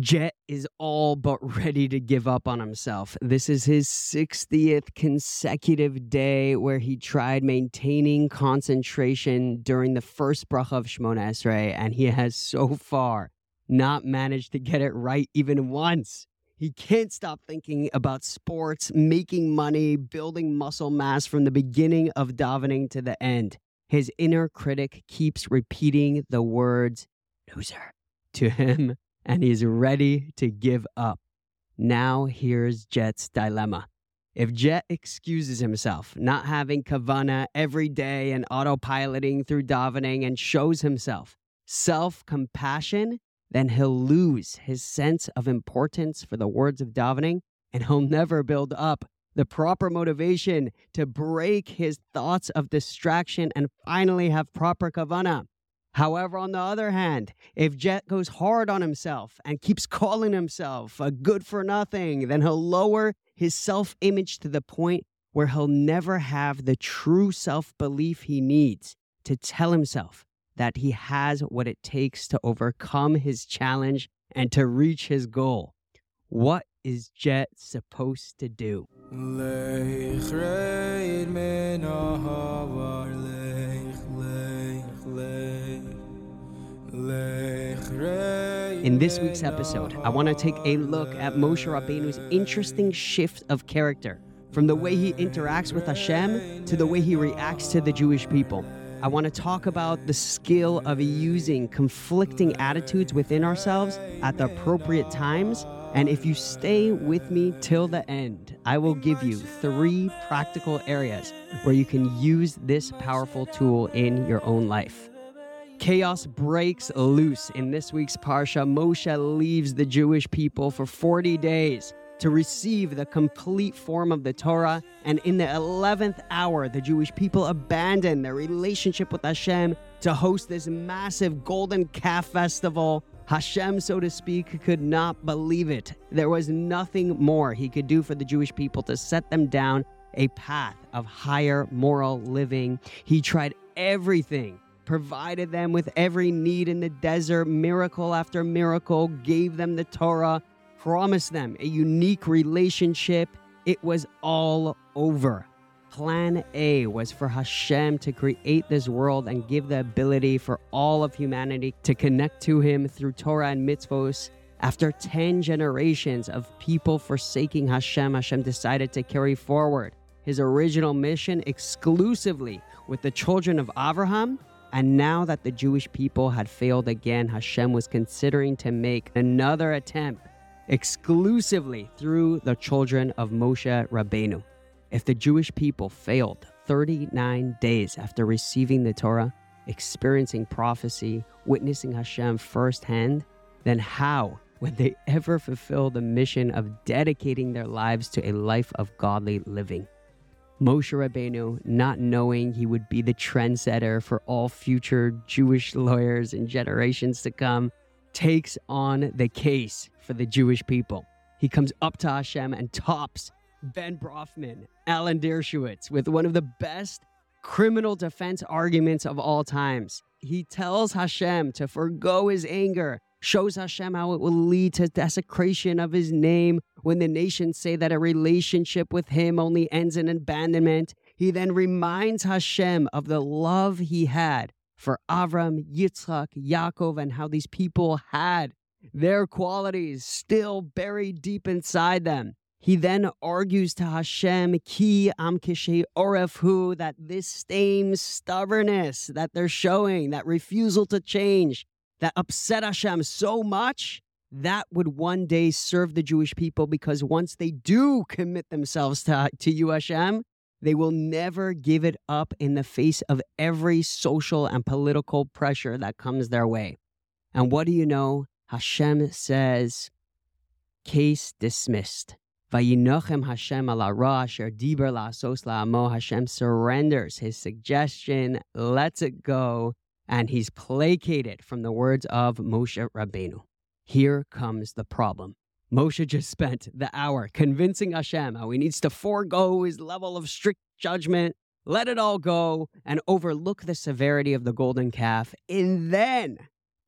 Jet is all but ready to give up on himself. This is his 60th consecutive day where he tried maintaining concentration during the first bracha of Shemona Esrei, and he has so far not managed to get it right even once. He can't stop thinking about sports, making money, building muscle mass from the beginning of davening to the end. His inner critic keeps repeating the words, loser, to him and he's ready to give up. Now here's Jet's dilemma. If Jet excuses himself, not having kavana every day and autopiloting through davening and shows himself self compassion, then he'll lose his sense of importance for the words of davening and he'll never build up the proper motivation to break his thoughts of distraction and finally have proper kavana. However, on the other hand, if Jet goes hard on himself and keeps calling himself a good for nothing, then he'll lower his self image to the point where he'll never have the true self belief he needs to tell himself that he has what it takes to overcome his challenge and to reach his goal. What is Jet supposed to do? This week's episode, I want to take a look at Moshe Rabbeinu's interesting shift of character from the way he interacts with Hashem to the way he reacts to the Jewish people. I want to talk about the skill of using conflicting attitudes within ourselves at the appropriate times. And if you stay with me till the end, I will give you three practical areas where you can use this powerful tool in your own life. Chaos breaks loose in this week's Parsha. Moshe leaves the Jewish people for 40 days to receive the complete form of the Torah. And in the 11th hour, the Jewish people abandon their relationship with Hashem to host this massive golden calf festival. Hashem, so to speak, could not believe it. There was nothing more he could do for the Jewish people to set them down a path of higher moral living. He tried everything provided them with every need in the desert, miracle after miracle, gave them the Torah, promised them a unique relationship. It was all over. Plan A was for Hashem to create this world and give the ability for all of humanity to connect to Him through Torah and mitzvos. After 10 generations of people forsaking Hashem, Hashem decided to carry forward his original mission exclusively with the children of Abraham and now that the Jewish people had failed again, Hashem was considering to make another attempt exclusively through the children of Moshe Rabbeinu. If the Jewish people failed 39 days after receiving the Torah, experiencing prophecy, witnessing Hashem firsthand, then how would they ever fulfill the mission of dedicating their lives to a life of godly living? Moshe Rabbeinu, not knowing he would be the trendsetter for all future Jewish lawyers and generations to come, takes on the case for the Jewish people. He comes up to Hashem and tops Ben Brafman, Alan Dershowitz, with one of the best criminal defense arguments of all times. He tells Hashem to forego his anger shows Hashem how it will lead to desecration of his name when the nations say that a relationship with him only ends in abandonment. He then reminds Hashem of the love he had for Avram, Yitzchak, Yaakov, and how these people had their qualities still buried deep inside them. He then argues to Hashem, Ki am orefhu, that this same stubbornness that they're showing, that refusal to change, that upset Hashem so much, that would one day serve the Jewish people because once they do commit themselves to, to you, Hashem, they will never give it up in the face of every social and political pressure that comes their way. And what do you know? Hashem says, case dismissed. Vayinochem Hashem ala ra asher diber la'asos la'amo. Hashem surrenders his suggestion, lets it go, and he's placated from the words of Moshe Rabbeinu. Here comes the problem. Moshe just spent the hour convincing Hashem how he needs to forego his level of strict judgment, let it all go, and overlook the severity of the golden calf. And then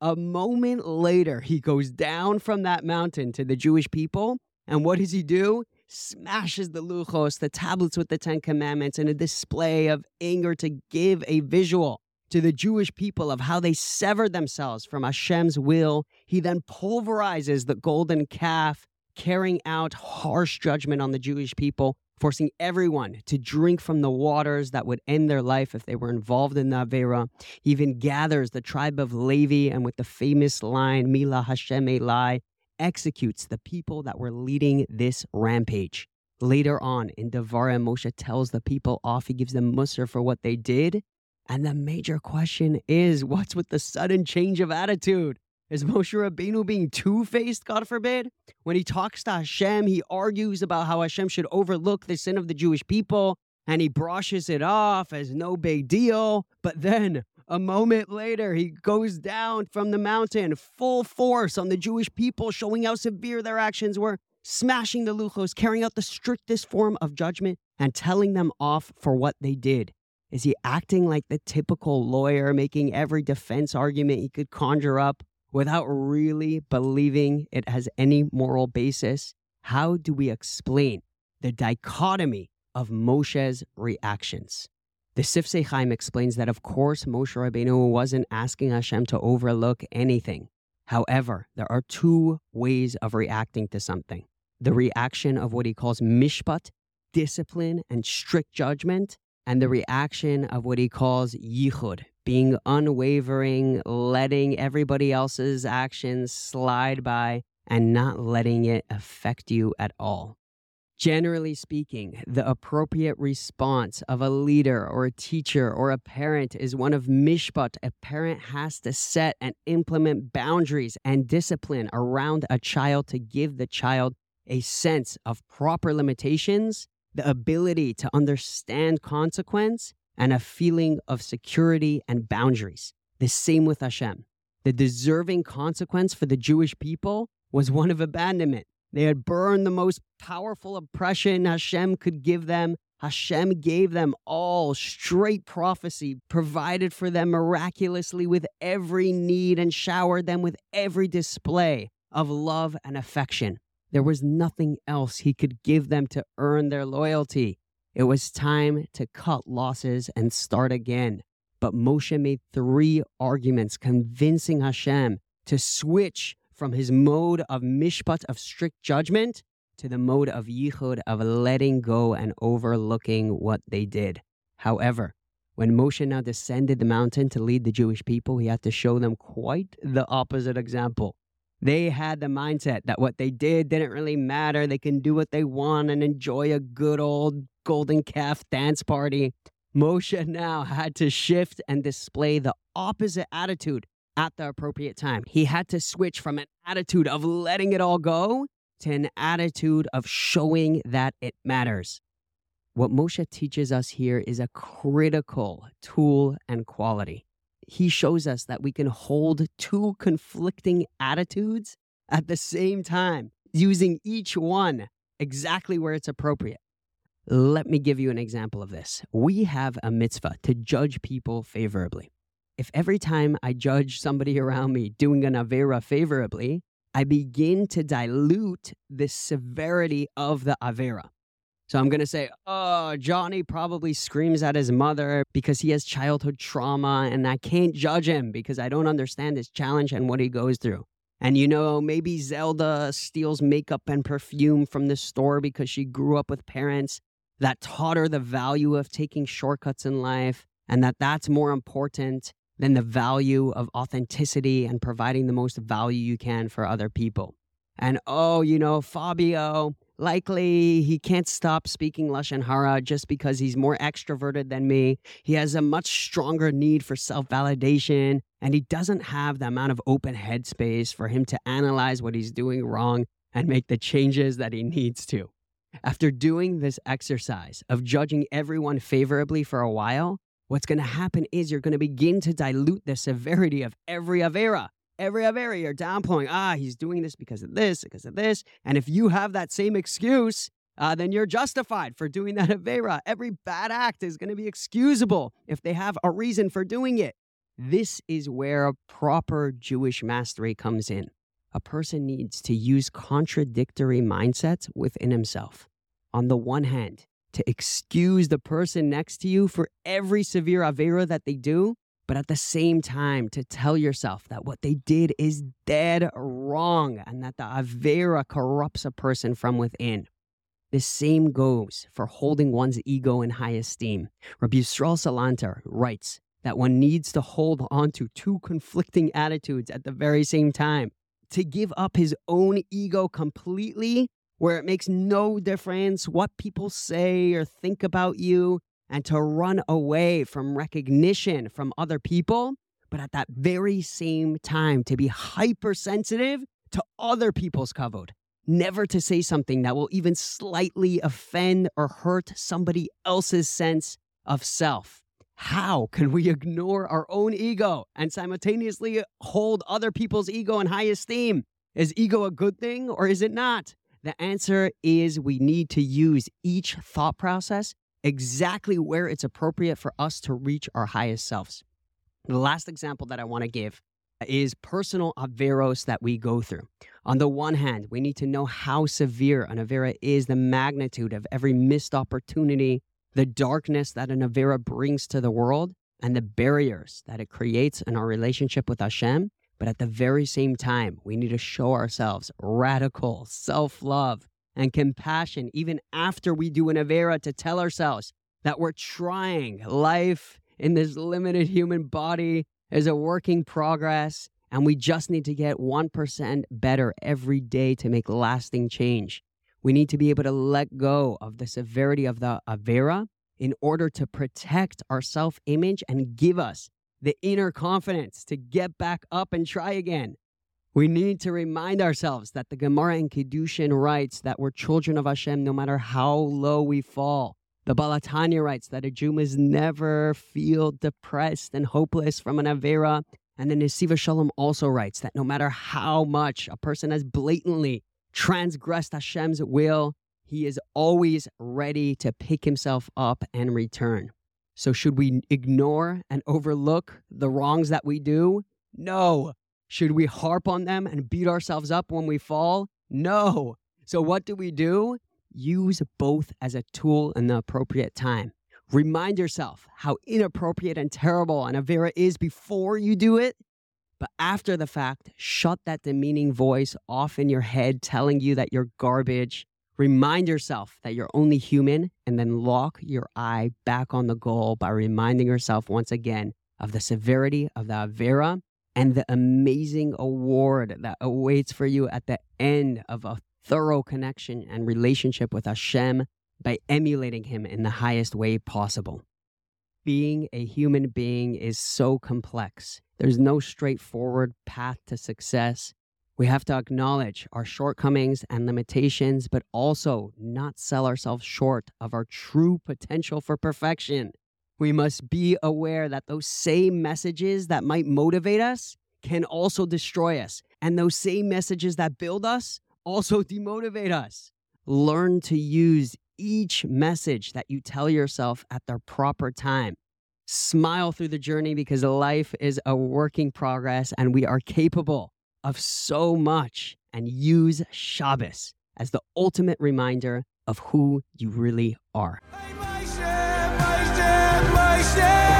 A moment later, he goes down from that mountain to the Jewish people. And what does he do? Smashes the luchos, the tablets with the Ten Commandments, in a display of anger to give a visual to the Jewish people of how they severed themselves from Hashem's will. He then pulverizes the golden calf, carrying out harsh judgment on the Jewish people forcing everyone to drink from the waters that would end their life if they were involved in the Avera. He even gathers the tribe of Levi and with the famous line, Mila Hashem Elai, executes the people that were leading this rampage. Later on in Devarim, Moshe tells the people off. He gives them mussar for what they did. And the major question is what's with the sudden change of attitude? Is Moshe Rabbeinu being two faced, God forbid? When he talks to Hashem, he argues about how Hashem should overlook the sin of the Jewish people and he brushes it off as no big deal. But then, a moment later, he goes down from the mountain full force on the Jewish people, showing how severe their actions were, smashing the luchos, carrying out the strictest form of judgment, and telling them off for what they did. Is he acting like the typical lawyer, making every defense argument he could conjure up? without really believing it has any moral basis, how do we explain the dichotomy of Moshe's reactions? The Sifsei Chaim explains that, of course, Moshe Rabbeinu wasn't asking Hashem to overlook anything. However, there are two ways of reacting to something the reaction of what he calls mishpat, discipline and strict judgment, and the reaction of what he calls yichud, being unwavering, letting everybody else's actions slide by, and not letting it affect you at all. Generally speaking, the appropriate response of a leader or a teacher or a parent is one of mishpat. A parent has to set and implement boundaries and discipline around a child to give the child a sense of proper limitations, the ability to understand consequence, and a feeling of security and boundaries. The same with Hashem. The deserving consequence for the Jewish people was one of abandonment. They had burned the most powerful oppression Hashem could give them. Hashem gave them all straight prophecy, provided for them miraculously with every need, and showered them with every display of love and affection. There was nothing else he could give them to earn their loyalty. It was time to cut losses and start again. But Moshe made three arguments convincing Hashem to switch from his mode of mishpat, of strict judgment, to the mode of yichud, of letting go and overlooking what they did. However, when Moshe now descended the mountain to lead the Jewish people, he had to show them quite the opposite example. They had the mindset that what they did didn't really matter. They can do what they want and enjoy a good old golden calf dance party. Moshe now had to shift and display the opposite attitude at the appropriate time. He had to switch from an attitude of letting it all go to an attitude of showing that it matters. What Moshe teaches us here is a critical tool and quality he shows us that we can hold two conflicting attitudes at the same time, using each one exactly where it's appropriate. Let me give you an example of this. We have a mitzvah to judge people favorably. If every time I judge somebody around me doing an Avera favorably, I begin to dilute the severity of the Avera. So I'm going to say, oh, Johnny probably screams at his mother because he has childhood trauma, and I can't judge him because I don't understand his challenge and what he goes through. And you know, maybe Zelda steals makeup and perfume from the store because she grew up with parents that taught her the value of taking shortcuts in life and that that's more important than the value of authenticity and providing the most value you can for other people. And oh, you know, Fabio, likely he can't stop speaking Lashon Hara just because he's more extroverted than me. He has a much stronger need for self validation, and he doesn't have the amount of open headspace for him to analyze what he's doing wrong and make the changes that he needs to. After doing this exercise of judging everyone favorably for a while, what's going to happen is you're going to begin to dilute the severity of every Avera every Avera you're downplaying. Ah, he's doing this because of this, because of this. And if you have that same excuse, uh, then you're justified for doing that Avera. Every bad act is going to be excusable if they have a reason for doing it. This is where proper Jewish mastery comes in. A person needs to use contradictory mindsets within himself. On the one hand, to excuse the person next to you for every severe Avera that they do, but at the same time to tell yourself that what they did is dead wrong and that the Avera corrupts a person from within. The same goes for holding one's ego in high esteem. Rabbi Yisrael Salanter writes that one needs to hold on to two conflicting attitudes at the very same time. To give up his own ego completely, where it makes no difference what people say or think about you, and to run away from recognition from other people, but at that very same time to be hypersensitive to other people's kavod. Never to say something that will even slightly offend or hurt somebody else's sense of self. How can we ignore our own ego and simultaneously hold other people's ego in high esteem? Is ego a good thing or is it not? The answer is we need to use each thought process exactly where it's appropriate for us to reach our highest selves. The last example that I want to give is personal averos that we go through. On the one hand, we need to know how severe an avera is, the magnitude of every missed opportunity, the darkness that an avera brings to the world, and the barriers that it creates in our relationship with Hashem. But at the very same time, we need to show ourselves radical self love and compassion even after we do an Avera to tell ourselves that we're trying. Life in this limited human body is a working progress, and we just need to get 1% better every day to make lasting change. We need to be able to let go of the severity of the Avera in order to protect our self image and give us the inner confidence to get back up and try again. We need to remind ourselves that the Gemara in Kiddushin writes that we're children of Hashem no matter how low we fall. The Baal HaTanya writes that a Jew must never feel depressed and hopeless from an Avera. And the Nesivos Shalom also writes that no matter how much a person has blatantly transgressed Hashem's will, he is always ready to pick himself up and return. So, should we ignore and overlook the wrongs that we do? No. Should we harp on them and beat ourselves up when we fall? No. So, what do we do? Use both as a tool in the appropriate time. Remind yourself how inappropriate and terrible an Avera is before you do it. But after the fact, shut that demeaning voice off in your head telling you that you're garbage. Remind yourself that you're only human and then lock your eye back on the goal by reminding yourself once again of the severity of the Avera and the amazing award that awaits for you at the end of a thorough connection and relationship with Hashem by emulating Him in the highest way possible. Being a human being is so complex. There's no straightforward path to success. We have to acknowledge our shortcomings and limitations, but also not sell ourselves short of our true potential for perfection. We must be aware that those same messages that might motivate us can also destroy us. And those same messages that build us also demotivate us. Learn to use each message that you tell yourself at the proper time. Smile through the journey because life is a working progress and we are capable of so much. And use Shabbos as the ultimate reminder of who you really are. Myself